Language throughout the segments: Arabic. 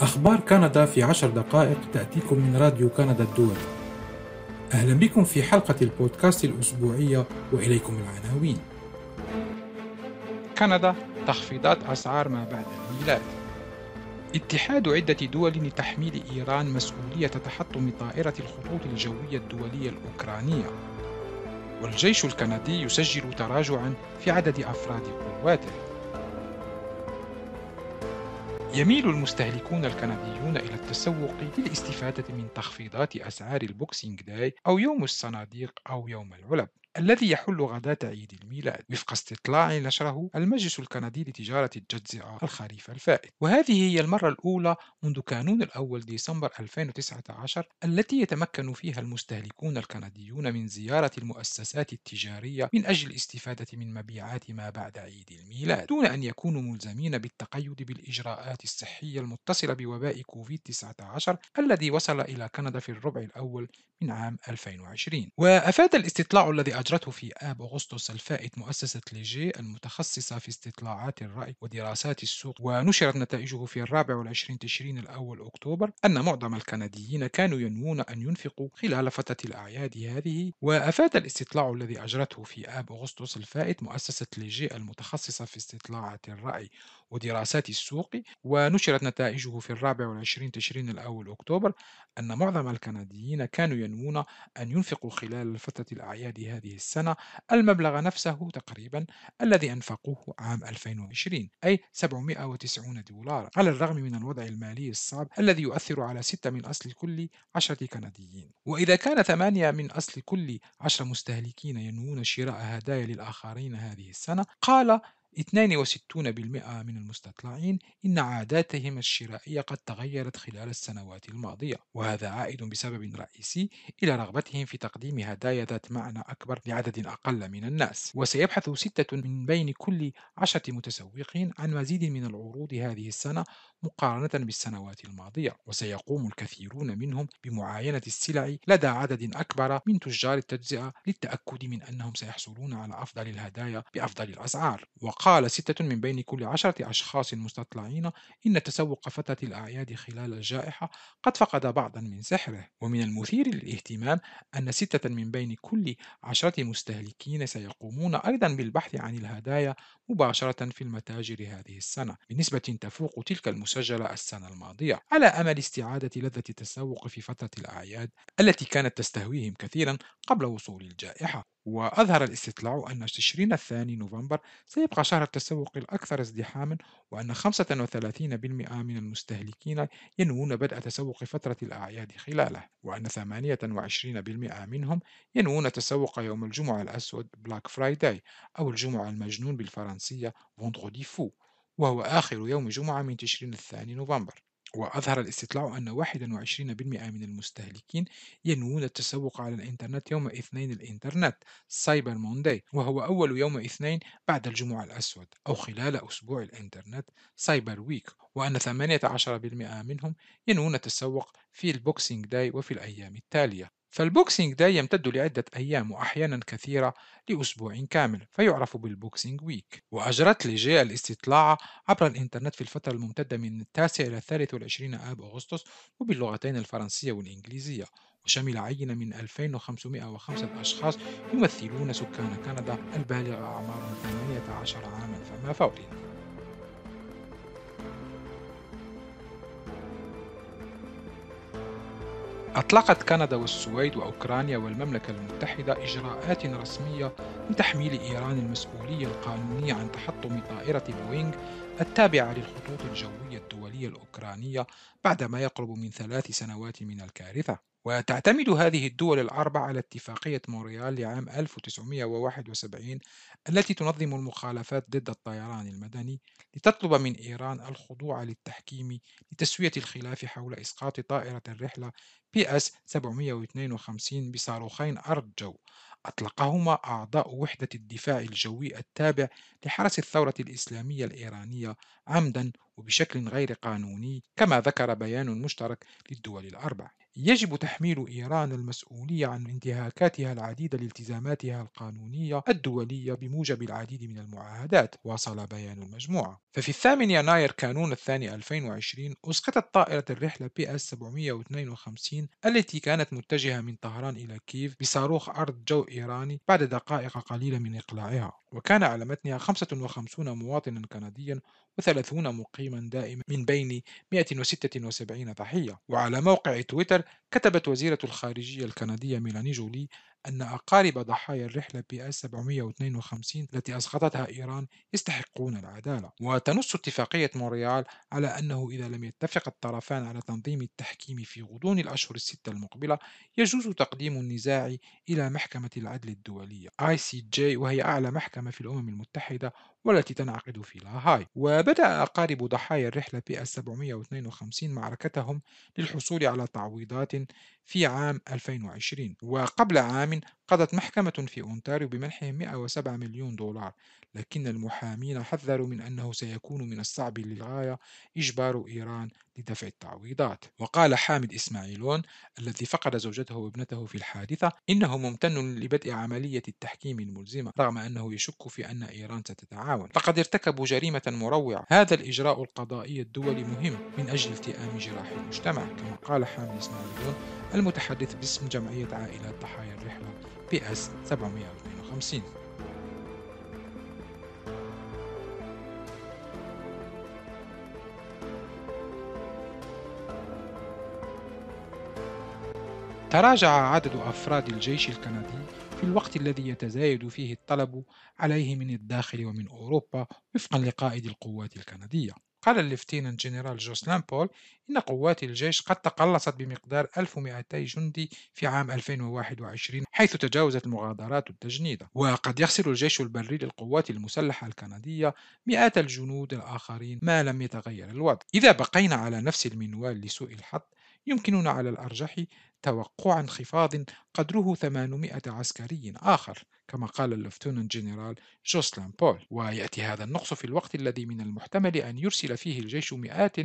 أخبار كندا في عشر دقائق تأتيكم من راديو كندا الدولي أهلا بكم في حلقة البودكاست الأسبوعية وإليكم العناوين. كندا تخفيضات أسعار ما بعد الميلاد. اتحاد عدة دول لتحميل إيران مسؤولية تحطم طائرة الخطوط الجوية الدولية الأوكرانية. والجيش الكندي يسجل تراجعا في عدد أفراد قواته. يميل المستهلكون الكنديون إلى التسوق للاستفادة من تخفيضات أسعار ال Boxing Day أو يوم الصناديق أو يوم العلب. الذي يحل غداة عيد الميلاد وفق استطلاع نشره المجلس الكندي لتجارة التجزئة الخريف الفائت. وهذه هي المرة الأولى منذ كانون الأول ديسمبر 2019 التي يتمكن فيها المستهلكون الكنديون من زيارة المؤسسات التجارية من أجل الاستفادة من مبيعات ما بعد عيد الميلاد دون أن يكونوا ملزمين بالتقيد بالإجراءات الصحية المتصلة بوباء كوفيد-19 الذي وصل إلى كندا في الربع الأول من عام 2020 وأفاد الاستطلاع الذي أجرته في آب أغسطس الفائت مؤسسة ليجي المتخصصة في استطلاعات الرأي ودراسات السوق ونشرت نتائجه في الرابع والعشرين تشرين الأول أكتوبر أن معظم الكنديين كانوا ينوون أن ينفقوا خلال فترة الأعياد هذه. وأفاد الاستطلاع الذي أجرته في آب أغسطس الفائت مؤسسة ليجي المتخصصة في استطلاعات الرأي ودراسات السوق ونشرت نتائجه في الرابع والعشرين تشرين الأول أكتوبر أن معظم الكنديين كانوا ينوون أن ينفقوا خلال فترة الأعياد هذه السنة المبلغ نفسه تقريبا الذي أنفقوه عام 2020 أي 790 دولار على الرغم من الوضع المالي الصعب الذي يؤثر على ستة من أصل كل عشرة كنديين. وإذا كان ثمانية من أصل كل عشرة مستهلكين ينوون شراء هدايا للآخرين هذه السنة قال 62% من المستطلعين إن عاداتهم الشرائية قد تغيرت خلال السنوات الماضية وهذا عائد بسبب رئيسي إلى رغبتهم في تقديم هدايا ذات معنى أكبر لعدد أقل من الناس. وسيبحث ستة من بين كل عشرة متسوقين عن مزيد من العروض هذه السنة مقارنة بالسنوات الماضية وسيقوم الكثيرون منهم بمعاينة السلع لدى عدد أكبر من تجار التجزئة للتأكد من أنهم سيحصلون على أفضل الهدايا بأفضل الأسعار. وقال ستة من بين كل عشرة أشخاص مستطلعين إن تسوق فترة الأعياد خلال الجائحة قد فقد بعضا من سحره. ومن المثير للاهتمام أن ستة من بين كل عشرة مستهلكين سيقومون أيضا بالبحث عن الهدايا مباشرة في المتاجر هذه السنة. بنسبة تفوق تلك المسجلة السنة الماضية. على أمل استعادة لذة التسوق في فترة الأعياد التي كانت تستهويهم كثيرا قبل وصول الجائحة. وأظهر الاستطلاع أن تشرين الثاني نوفمبر سيبقى شهر التسوق الأكثر ازدحاما وأن 35% من المستهلكين ينوون بدء تسوق فترة الأعياد خلاله وأن 28% منهم ينوون تسوق يوم الجمعة الأسود Black Friday أو الجمعة المجنون بالفرنسية Vendredi fou وهو آخر يوم جمعة من تشرين الثاني نوفمبر. وأظهر الاستطلاع أن 21% من المستهلكين ينوون التسوق على الإنترنت يوم اثنين الإنترنت Cyber Monday وهو أول يوم اثنين بعد الجمعة الأسود أو خلال أسبوع الإنترنت Cyber Week وأن 18% منهم ينوون التسوق في ال Boxing Day وفي الأيام التالية. فال Boxing Day يمتد لعدة أيام وأحيانا كثيرة لأسبوع كامل فيعرف بال Boxing Week وأجرت ليجي الاستطلاع عبر الإنترنت في الفترة الممتدة من التاسع إلى الثالث والعشرين آب أغسطس وباللغتين الفرنسية والإنجليزية. وشمل عينة من 2505 أشخاص يمثلون سكان كندا البالغ أعمارهم 18 عاما فما فوق أطلقت كندا والسويد وأوكرانيا والمملكة المتحدة إجراءات رسمية لتحميل إيران المسؤولية القانونية عن تحطم طائرة بوينغ التابعة للخطوط الجوية الدولية الأوكرانية بعدما يقرب من ثلاث سنوات من الكارثة. وتعتمد هذه الدول الأربع على اتفاقية مونريال لعام 1971 التي تنظم المخالفات ضد الطيران المدني لتطلب من إيران الخضوع للتحكيم لتسوية الخلاف حول إسقاط طائرة الرحلة PS 752 بصاروخين أرض جو أطلقهما أعضاء وحدة الدفاع الجوي التابع لحرس الثورة الإسلامية الإيرانية عمدا وبشكل غير قانوني كما ذكر بيان مشترك للدول الأربع يجب تحميل إيران المسؤولية عن انتهاكاتها العديدة لالتزاماتها القانونية الدولية بموجب العديد من المعاهدات واصل بيان المجموعة. ففي الثامن يناير كانون الثاني 2020 أسقطت طائرة الرحلة بي إس 752 التي كانت متجهة من طهران إلى كييف بصاروخ أرض جو إيراني بعد دقائق قليلة من إقلاعها. وكان على متنها 55 مواطنا كنديا و30 مقيما دائما من بين 176 ضحية. وعلى موقع تويتر كتبت وزيرة الخارجية الكندية ميلاني جولي أن أقارب ضحايا الرحلة بي اس 752 التي أسقطتها إيران يستحقون العدالة. وتنص اتفاقية مونريال على أنه إذا لم يتفق الطرفان على تنظيم التحكيم في غضون الأشهر الستة المقبلة يجوز تقديم النزاع إلى محكمة العدل الدولية ICJ وهي أعلى محكمة في الأمم المتحدة والتي تنعقد في لاهاي. وبدأ أقارب ضحايا الرحلة بي اس 752 معركتهم للحصول على تعويضات في عام 2020 وقبل عام قضت محكمة في أونتاريو بمنحهم 107 مليون دولار لكن المحامين حذروا من أنه سيكون من الصعب للغاية إجبار إيران لدفع التعويضات. وقال حامد إسماعيلون الذي فقد زوجته وابنته في الحادثة إنه ممتن لبدء عملية التحكيم الملزمة رغم أنه يشك في أن إيران ستتعاون. لقد ارتكبوا جريمة مروعة. هذا الإجراء القضائي الدولي مهم من أجل التئام جراح المجتمع. كما قال حامد إسماعيلون المتحدث باسم جمعية عائلات ضحايا الرحلة. بي اس 752 تراجع عدد أفراد الجيش الكندي في الوقت الذي يتزايد فيه الطلب عليه من الداخل ومن أوروبا وفقا لقائد القوات الكندية. قال الليفتيننت جنرال جوسلان بول إن قوات الجيش قد تقلصت بمقدار 1200 جندي في عام 2021 حيث تجاوزت المغادرات التجنيدة. وقد يخسر الجيش البري للقوات المسلحة الكندية مئات الجنود الآخرين ما لم يتغير الوضع. إذا بقينا على نفس المنوال لسوء الحظ يمكننا على الأرجح توقع انخفاض قدره 800 عسكري آخر كما قال اللفتون جنرال جوسلان بول. ويأتي هذا النقص في الوقت الذي من المحتمل أن يرسل فيه الجيش مئات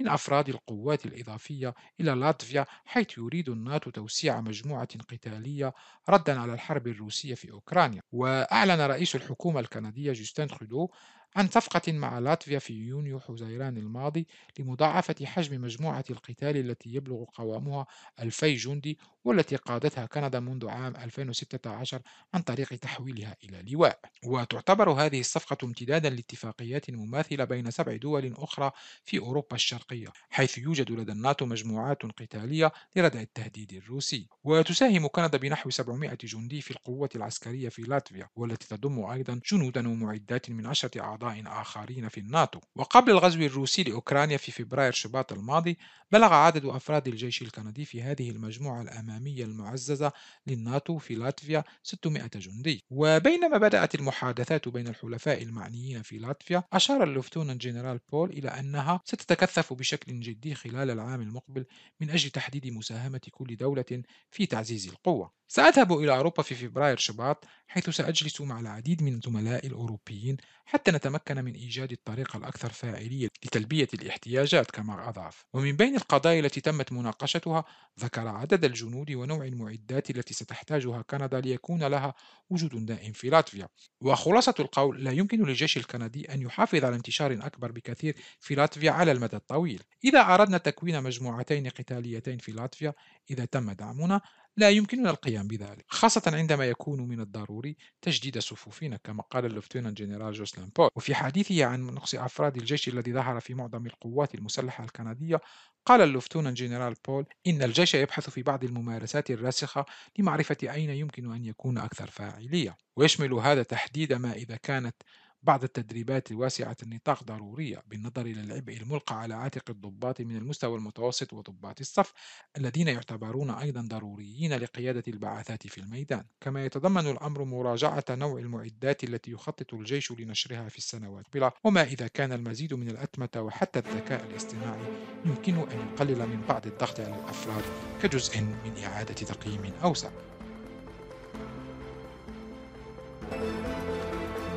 من أفراد القوات الإضافية إلى لاتفيا حيث يريد الناتو توسيع مجموعة قتالية ردا على الحرب الروسية في أوكرانيا. وأعلن رئيس الحكومة الكندية جوستين ترودو عن صفقة مع لاتفيا في يونيو حزيران الماضي لمضاعفة حجم مجموعة القتال التي يبلغ قوامها 2000 جندي والتي قادتها كندا منذ عام 2016 عن طريق تحويلها إلى لواء. وتعتبر هذه الصفقة امتدادا لاتفاقيات مماثلة بين سبع دول أخرى في أوروبا الشرقية حيث يوجد لدى الناتو مجموعات قتالية لردع التهديد الروسي. وتساهم كندا بنحو 700 جندي في القوة العسكرية في لاتفيا والتي تضم أيضا جنودا ومعدات من عشرة آخرين في الناتو. وقبل الغزو الروسي لأوكرانيا في فبراير شباط الماضي بلغ عدد أفراد الجيش الكندي في هذه المجموعة الأمامية المعززة للناتو في لاتفيا 600 جندي. وبينما بدأت المحادثات بين الحلفاء المعنيين في لاتفيا أشار اللفتون جنرال بول إلى أنها ستتكثف بشكل جدي خلال العام المقبل من أجل تحديد مساهمة كل دولة في تعزيز القوة. سأذهب إلى أوروبا في فبراير شباط حيث سأجلس مع العديد من زملائي الأوروبيين حتى نتمكن من إيجاد الطريقة الأكثر فاعلية لتلبية الاحتياجات كما أضاف. ومن بين القضايا التي تمت مناقشتها ذكر عدد الجنود ونوع المعدات التي ستحتاجها كندا ليكون لها وجود دائم في لاتفيا. وخلاصة القول لا يمكن للجيش الكندي أن يحافظ على انتشار أكبر بكثير في لاتفيا على المدى الطويل. إذا أردنا تكوين مجموعتين قتاليتين في لاتفيا إذا تم دعمنا لا يمكننا القيام بذلك خاصة عندما يكون من الضروري تجديد صفوفنا كما قال اللفتنانت جنرال جوسلان بول. وفي حديثه عن نقص أفراد الجيش الذي ظهر في معظم القوات المسلحة الكندية قال اللفتنانت جنرال بول إن الجيش يبحث في بعض الممارسات الراسخة لمعرفة أين يمكن أن يكون أكثر فاعلية. ويشمل هذا تحديد ما إذا كانت بعض التدريبات واسعة النطاق ضرورية بالنظر إلى العبء الملقى على عاتق الضباط من المستوى المتوسط وضباط الصف الذين يعتبرون أيضا ضروريين لقيادة البعثات في الميدان. كما يتضمن الأمر مراجعة نوع المعدات التي يخطط الجيش لنشرها في السنوات بلا وما إذا كان المزيد من الأتمة وحتى الذكاء الاصطناعي يمكن أن يقلل من بعض الضغط على الأفراد كجزء من إعادة تقييم أوسع.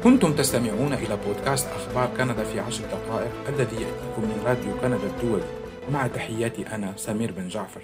كنتم تستمعون إلى بودكاست أخبار كندا في عشر دقائق الذي يأتيكم من راديو كندا الدولي. مع تحياتي أنا سمير بن جعفر.